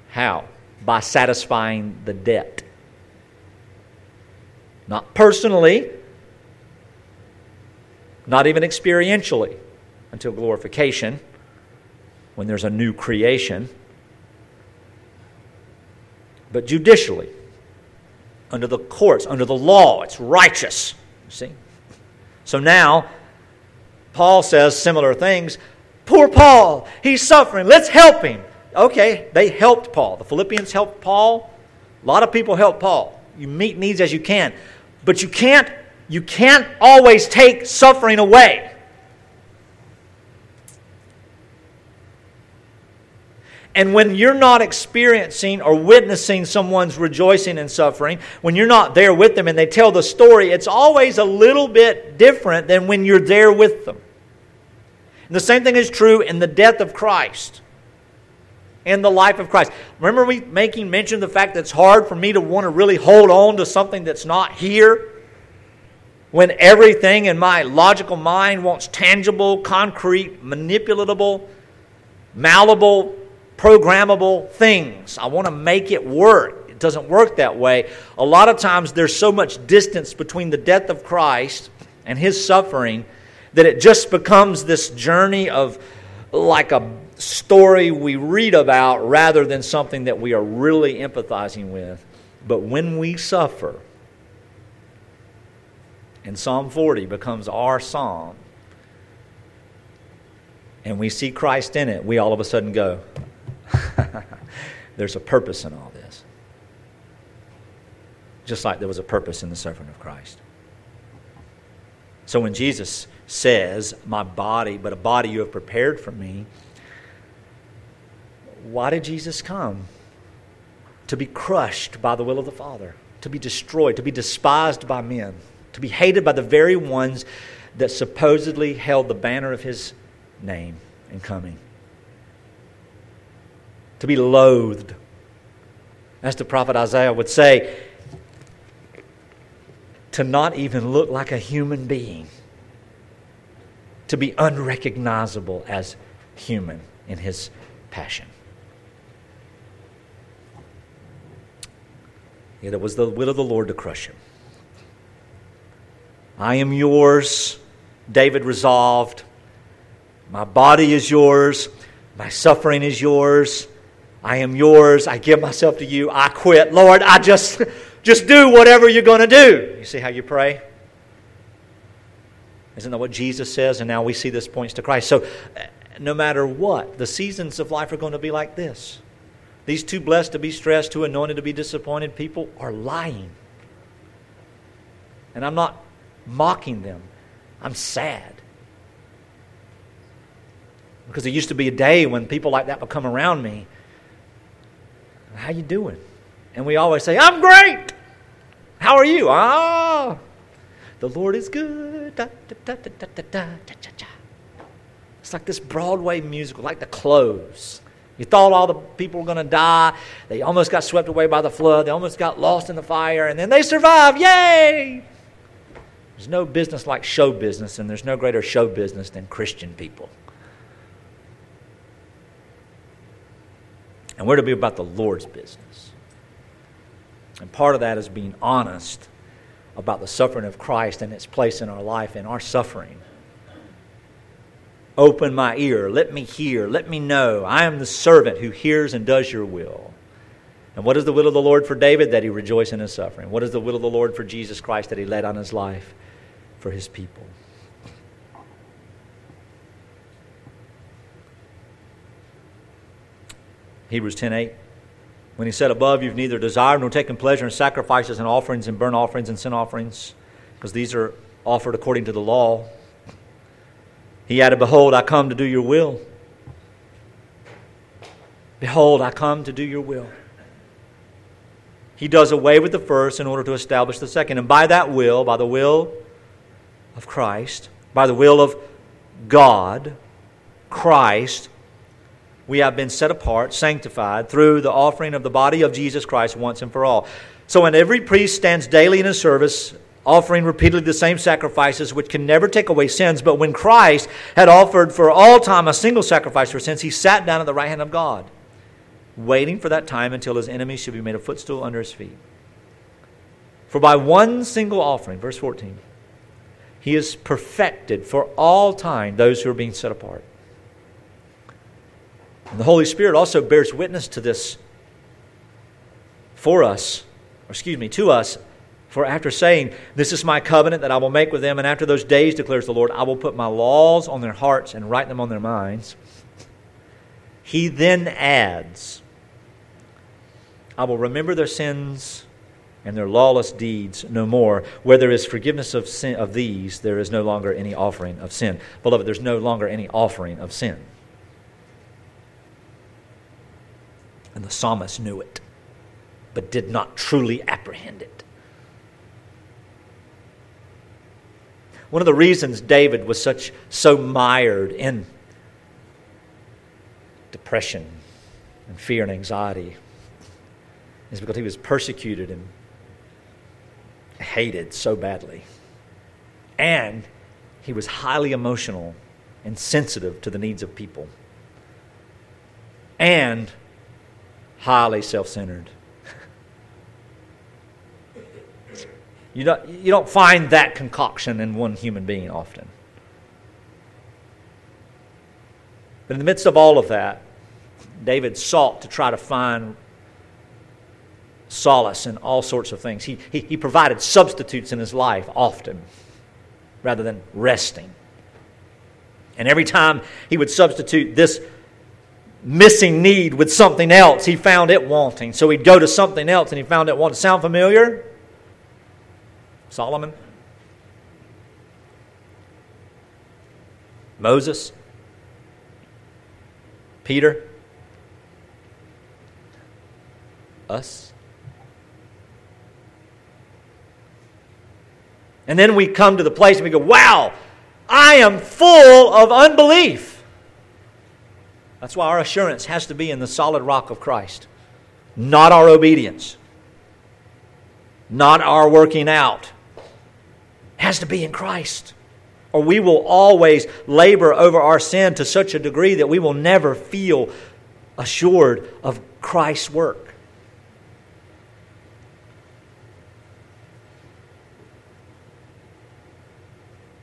How? By satisfying the debt. Not personally, not even experientially until glorification, when there's a new creation, but judicially, under the courts, under the law. It's righteous. You see? So now, Paul says similar things. Poor Paul, he's suffering. Let's help him. Okay, they helped Paul. The Philippians helped Paul. A lot of people help Paul. You meet needs as you can. But you can't you can't always take suffering away. And when you're not experiencing or witnessing someone's rejoicing and suffering, when you're not there with them and they tell the story, it's always a little bit different than when you're there with them. And the same thing is true in the death of Christ, and the life of Christ. Remember me making mention of the fact that it's hard for me to want to really hold on to something that's not here? when everything in my logical mind wants tangible, concrete, manipulatable, malleable, programmable things. I want to make it work. It doesn't work that way. A lot of times there's so much distance between the death of Christ and his suffering that it just becomes this journey of like a story we read about rather than something that we are really empathizing with. But when we suffer, and Psalm 40 becomes our psalm, and we see Christ in it, we all of a sudden go, There's a purpose in all this. Just like there was a purpose in the suffering of Christ. So when Jesus says, My body, but a body you have prepared for me, why did Jesus come? To be crushed by the will of the Father, to be destroyed, to be despised by men, to be hated by the very ones that supposedly held the banner of his name and coming, to be loathed. As the prophet Isaiah would say, to not even look like a human being, to be unrecognizable as human in his passion. Yet it was the will of the Lord to crush him. I am yours, David resolved. My body is yours. My suffering is yours. I am yours. I give myself to you. I quit. Lord, I just, just do whatever you're going to do. You see how you pray? Isn't that what Jesus says? And now we see this points to Christ. So, no matter what, the seasons of life are going to be like this. These too blessed to be stressed, too anointed to be disappointed people are lying. And I'm not mocking them. I'm sad. Because there used to be a day when people like that would come around me. How you doing? And we always say, I'm great. How are you? Ah, the Lord is good. Da, da, da, it's like this Broadway musical, like the close. You thought all the people were going to die. They almost got swept away by the flood. They almost got lost in the fire, and then they survived. Yay! There's no business like show business, and there's no greater show business than Christian people. And we're to be about the Lord's business. And part of that is being honest about the suffering of Christ and its place in our life and our suffering. Open my ear. Let me hear. Let me know. I am the servant who hears and does your will. And what is the will of the Lord for David? That he rejoice in his suffering. What is the will of the Lord for Jesus Christ? That he laid on his life for his people. Hebrews 10:8 when he said above you've neither desired nor taken pleasure in sacrifices and offerings and burnt offerings and sin offerings because these are offered according to the law he added, Behold, I come to do your will. Behold, I come to do your will. He does away with the first in order to establish the second. And by that will, by the will of Christ, by the will of God, Christ, we have been set apart, sanctified through the offering of the body of Jesus Christ once and for all. So when every priest stands daily in his service, offering repeatedly the same sacrifices which can never take away sins. But when Christ had offered for all time a single sacrifice for sins, he sat down at the right hand of God, waiting for that time until his enemies should be made a footstool under his feet. For by one single offering, verse 14, he has perfected for all time those who are being set apart. And the Holy Spirit also bears witness to this for us, or excuse me, to us for after saying, This is my covenant that I will make with them, and after those days, declares the Lord, I will put my laws on their hearts and write them on their minds. He then adds, I will remember their sins and their lawless deeds no more. Where there is forgiveness of, sin, of these, there is no longer any offering of sin. Beloved, there's no longer any offering of sin. And the psalmist knew it, but did not truly apprehend it. One of the reasons David was such so mired in depression and fear and anxiety is because he was persecuted and hated so badly. And he was highly emotional and sensitive to the needs of people. And highly self centered. You don't, you don't find that concoction in one human being often. But in the midst of all of that, David sought to try to find solace in all sorts of things. He, he, he provided substitutes in his life often rather than resting. And every time he would substitute this missing need with something else, he found it wanting. So he'd go to something else and he found it wanting. Sound familiar? Solomon? Moses? Peter? Us? And then we come to the place and we go, wow, I am full of unbelief. That's why our assurance has to be in the solid rock of Christ, not our obedience, not our working out. It has to be in Christ. Or we will always labor over our sin to such a degree that we will never feel assured of Christ's work.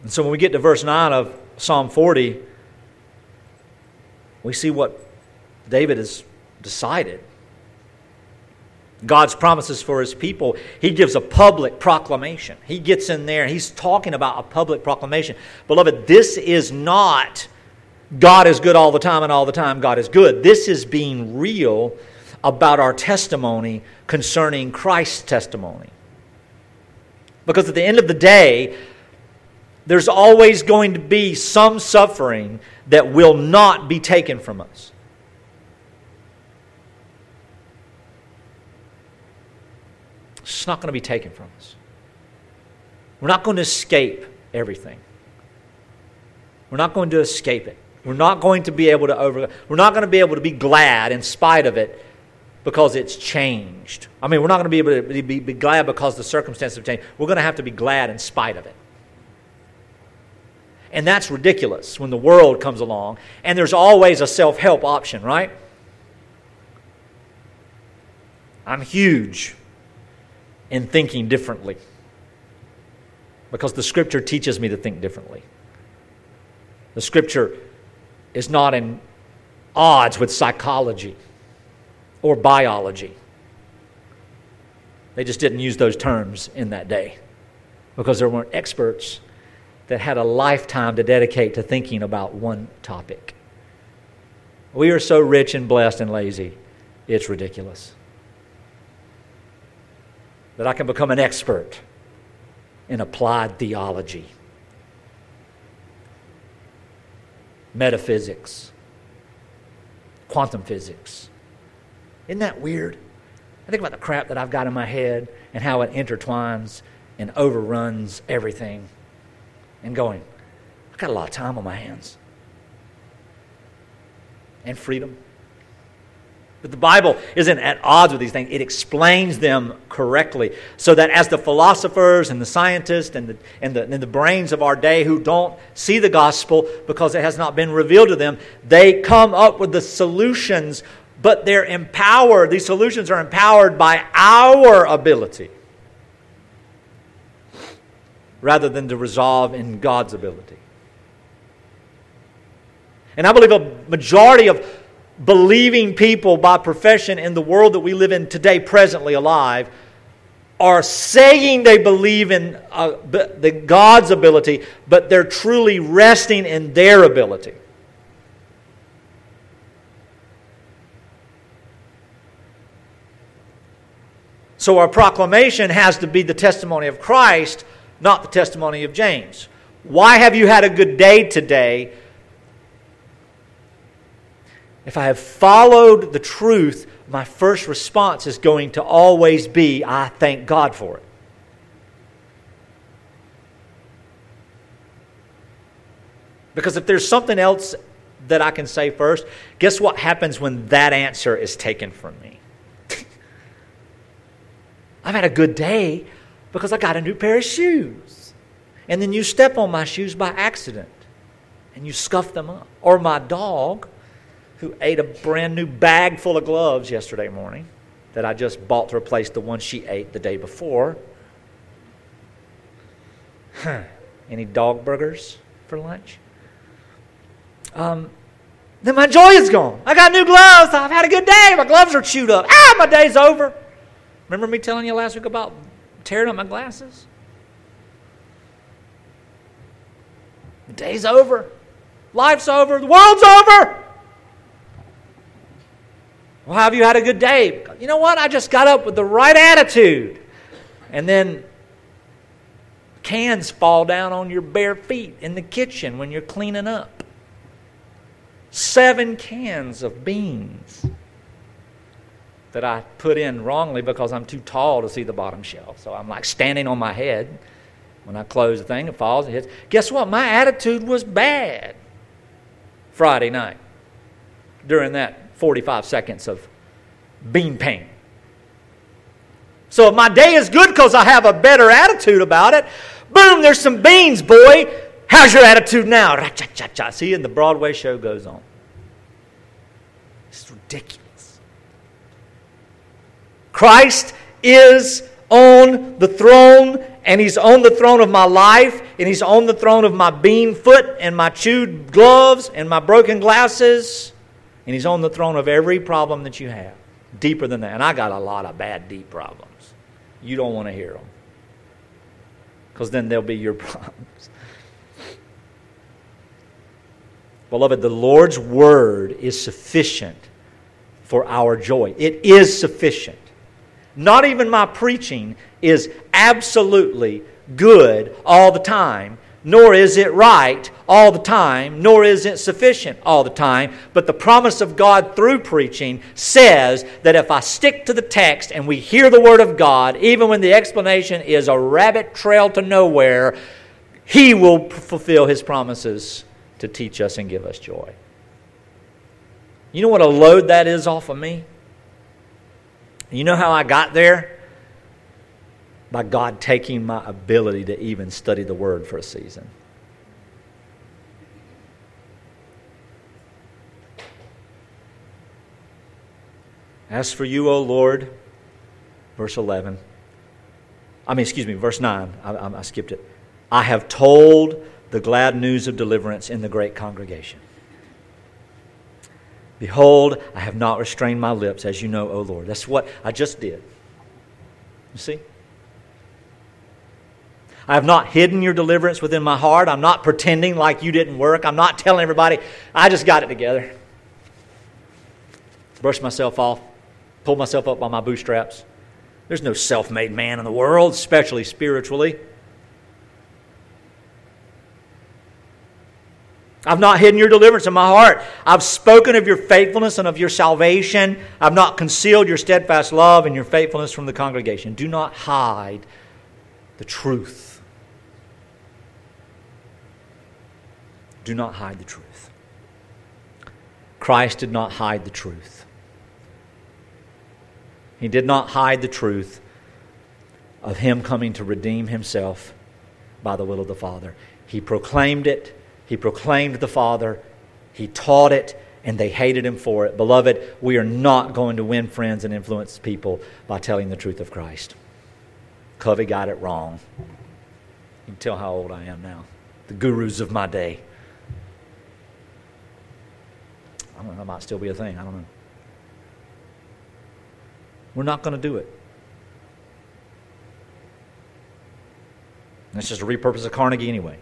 And so when we get to verse 9 of Psalm 40, we see what David has decided. God's promises for his people, he gives a public proclamation. He gets in there he's talking about a public proclamation. Beloved, this is not God is good all the time and all the time God is good. This is being real about our testimony concerning Christ's testimony. Because at the end of the day, there's always going to be some suffering that will not be taken from us. It's not going to be taken from us. We're not going to escape everything. We're not going to escape it. We're not going to be able to over. We're not going to be able to be glad in spite of it because it's changed. I mean, we're not going to be able to be, be glad because the circumstances have changed. We're going to have to be glad in spite of it. And that's ridiculous when the world comes along. And there's always a self help option, right? I'm huge in thinking differently because the scripture teaches me to think differently. The scripture is not in odds with psychology or biology. They just didn't use those terms in that day because there weren't experts that had a lifetime to dedicate to thinking about one topic. We are so rich and blessed and lazy, it's ridiculous. That I can become an expert in applied theology, metaphysics, quantum physics. Isn't that weird? I think about the crap that I've got in my head and how it intertwines and overruns everything and going, I've got a lot of time on my hands and freedom. But the Bible isn't at odds with these things. It explains them correctly. So that as the philosophers and the scientists and the, and, the, and the brains of our day who don't see the gospel because it has not been revealed to them, they come up with the solutions, but they're empowered. These solutions are empowered by our ability rather than to resolve in God's ability. And I believe a majority of believing people by profession in the world that we live in today, presently alive, are saying they believe in uh, the God's ability, but they're truly resting in their ability. So our proclamation has to be the testimony of Christ not the testimony of James. Why have you had a good day today? If I have followed the truth, my first response is going to always be, I thank God for it. Because if there's something else that I can say first, guess what happens when that answer is taken from me? I've had a good day because I got a new pair of shoes. And then you step on my shoes by accident and you scuff them up. Or my dog, who ate a brand new bag full of gloves yesterday morning that I just bought to replace the one she ate the day before. Huh. Any dog burgers for lunch? Um, then my joy is gone. I got new gloves. I've had a good day. My gloves are chewed up. Ah, my day's over. Remember me telling you last week about tearing up my glasses? The day's over. Life's over. The world's over. Well, have you had a good day? You know what? I just got up with the right attitude. And then cans fall down on your bare feet in the kitchen when you're cleaning up. Seven cans of beans that I put in wrongly because I'm too tall to see the bottom shelf. So I'm like standing on my head. When I close the thing, it falls, it hits. Guess what? My attitude was bad Friday night during that 45 seconds of bean pain. So if my day is good because I have a better attitude about it, boom, there's some beans, boy. How's your attitude now? See, and the Broadway show goes on. It's ridiculous. Christ is on the throne, and He's on the throne of my life, and He's on the throne of my bean foot, and my chewed gloves, and my broken glasses, and He's on the throne of every problem that you have. Deeper than that. And I got a lot of bad, deep problems. You don't want to hear them because then they'll be your problems. Beloved, the Lord's word is sufficient for our joy. It is sufficient. Not even my preaching is absolutely good all the time nor is it right all the time, nor is it sufficient all the time. But the promise of God through preaching says that if I stick to the text and we hear the Word of God, even when the explanation is a rabbit trail to nowhere, He will fulfill His promises to teach us and give us joy. You know what a load that is off of me? You know how I got there? by God taking my ability to even study the Word for a season. As for you, O Lord, verse 11, I mean, excuse me, verse 9, I, I, skipped it. I have told the glad news of deliverance in the great congregation. Behold, I have not restrained my lips, as you know, O Lord. That's what I just did. You see? I have not hidden your deliverance within my heart. I'm not pretending like you didn't work. I'm not telling everybody, I just got it together. Brush myself off, pull myself up by my bootstraps. There's no self made man in the world, especially spiritually. I've not hidden your deliverance in my heart. I've spoken of your faithfulness and of your salvation. I've not concealed your steadfast love and your faithfulness from the congregation. Do not hide the truth. Do not hide the truth. Christ did not hide the truth. He did not hide the truth of Him coming to redeem Himself by the will of the Father. He proclaimed it, He proclaimed the Father, He taught it, and they hated Him for it. Beloved, we are not going to win friends and influence people by telling the truth of Christ. Covey got it wrong. You can tell how old I am now. The gurus of my day. I don't know, that might still be a thing. I don't know. We're not going to do it. That's just a repurpose of Carnegie anyway.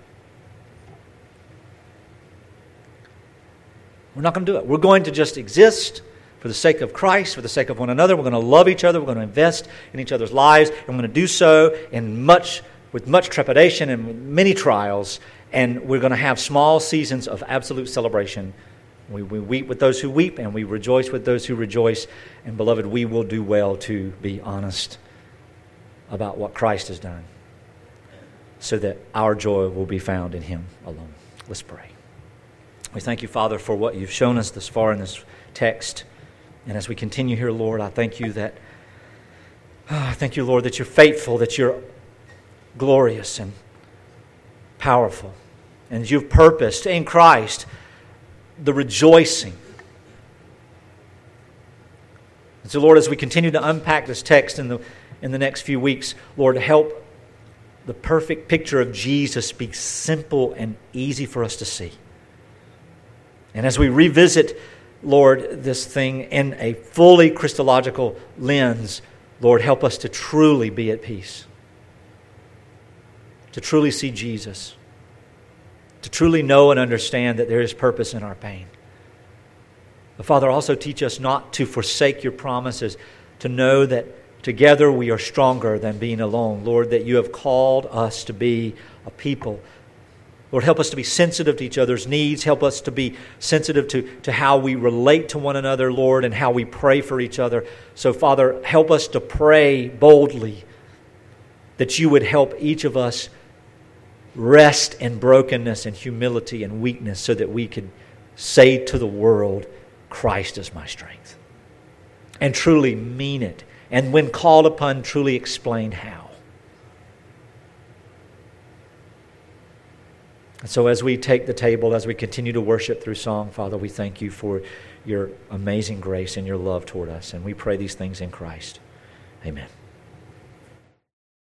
We're not going to do it. We're going to just exist for the sake of Christ, for the sake of one another. We're going to love each other. We're going to invest in each other's lives. And we're going to do so in much, with much trepidation and many trials. And we're going to have small seasons of absolute celebration we, we weep with those who weep, and we rejoice with those who rejoice. And, beloved, we will do well to be honest about what Christ has done so that our joy will be found in Him alone. Let's pray. We thank you, Father, for what you've shown us thus far in this text. And as we continue here, Lord, I thank you that, I thank you, Lord, that you're faithful, that you're glorious and powerful, and you've purposed in Christ the rejoicing. And so, Lord, as we continue to unpack this text in the, in the next few weeks, Lord, help the perfect picture of Jesus be simple and easy for us to see. And as we revisit, Lord, this thing in a fully Christological lens, Lord, help us to truly be at peace, to truly see Jesus, to truly know and understand that there is purpose in our pain. But Father, also teach us not to forsake your promises, to know that together we are stronger than being alone. Lord, that you have called us to be a people. Lord, help us to be sensitive to each other's needs. Help us to be sensitive to, to how we relate to one another, Lord, and how we pray for each other. So, Father, help us to pray boldly that you would help each of us rest in brokenness and humility and weakness so that we could say to the world, Christ is my strength. And truly mean it. And when called upon, truly explain how. And so, as we take the table, as we continue to worship through song, Father, we thank you for your amazing grace and your love toward us. And we pray these things in Christ. Amen.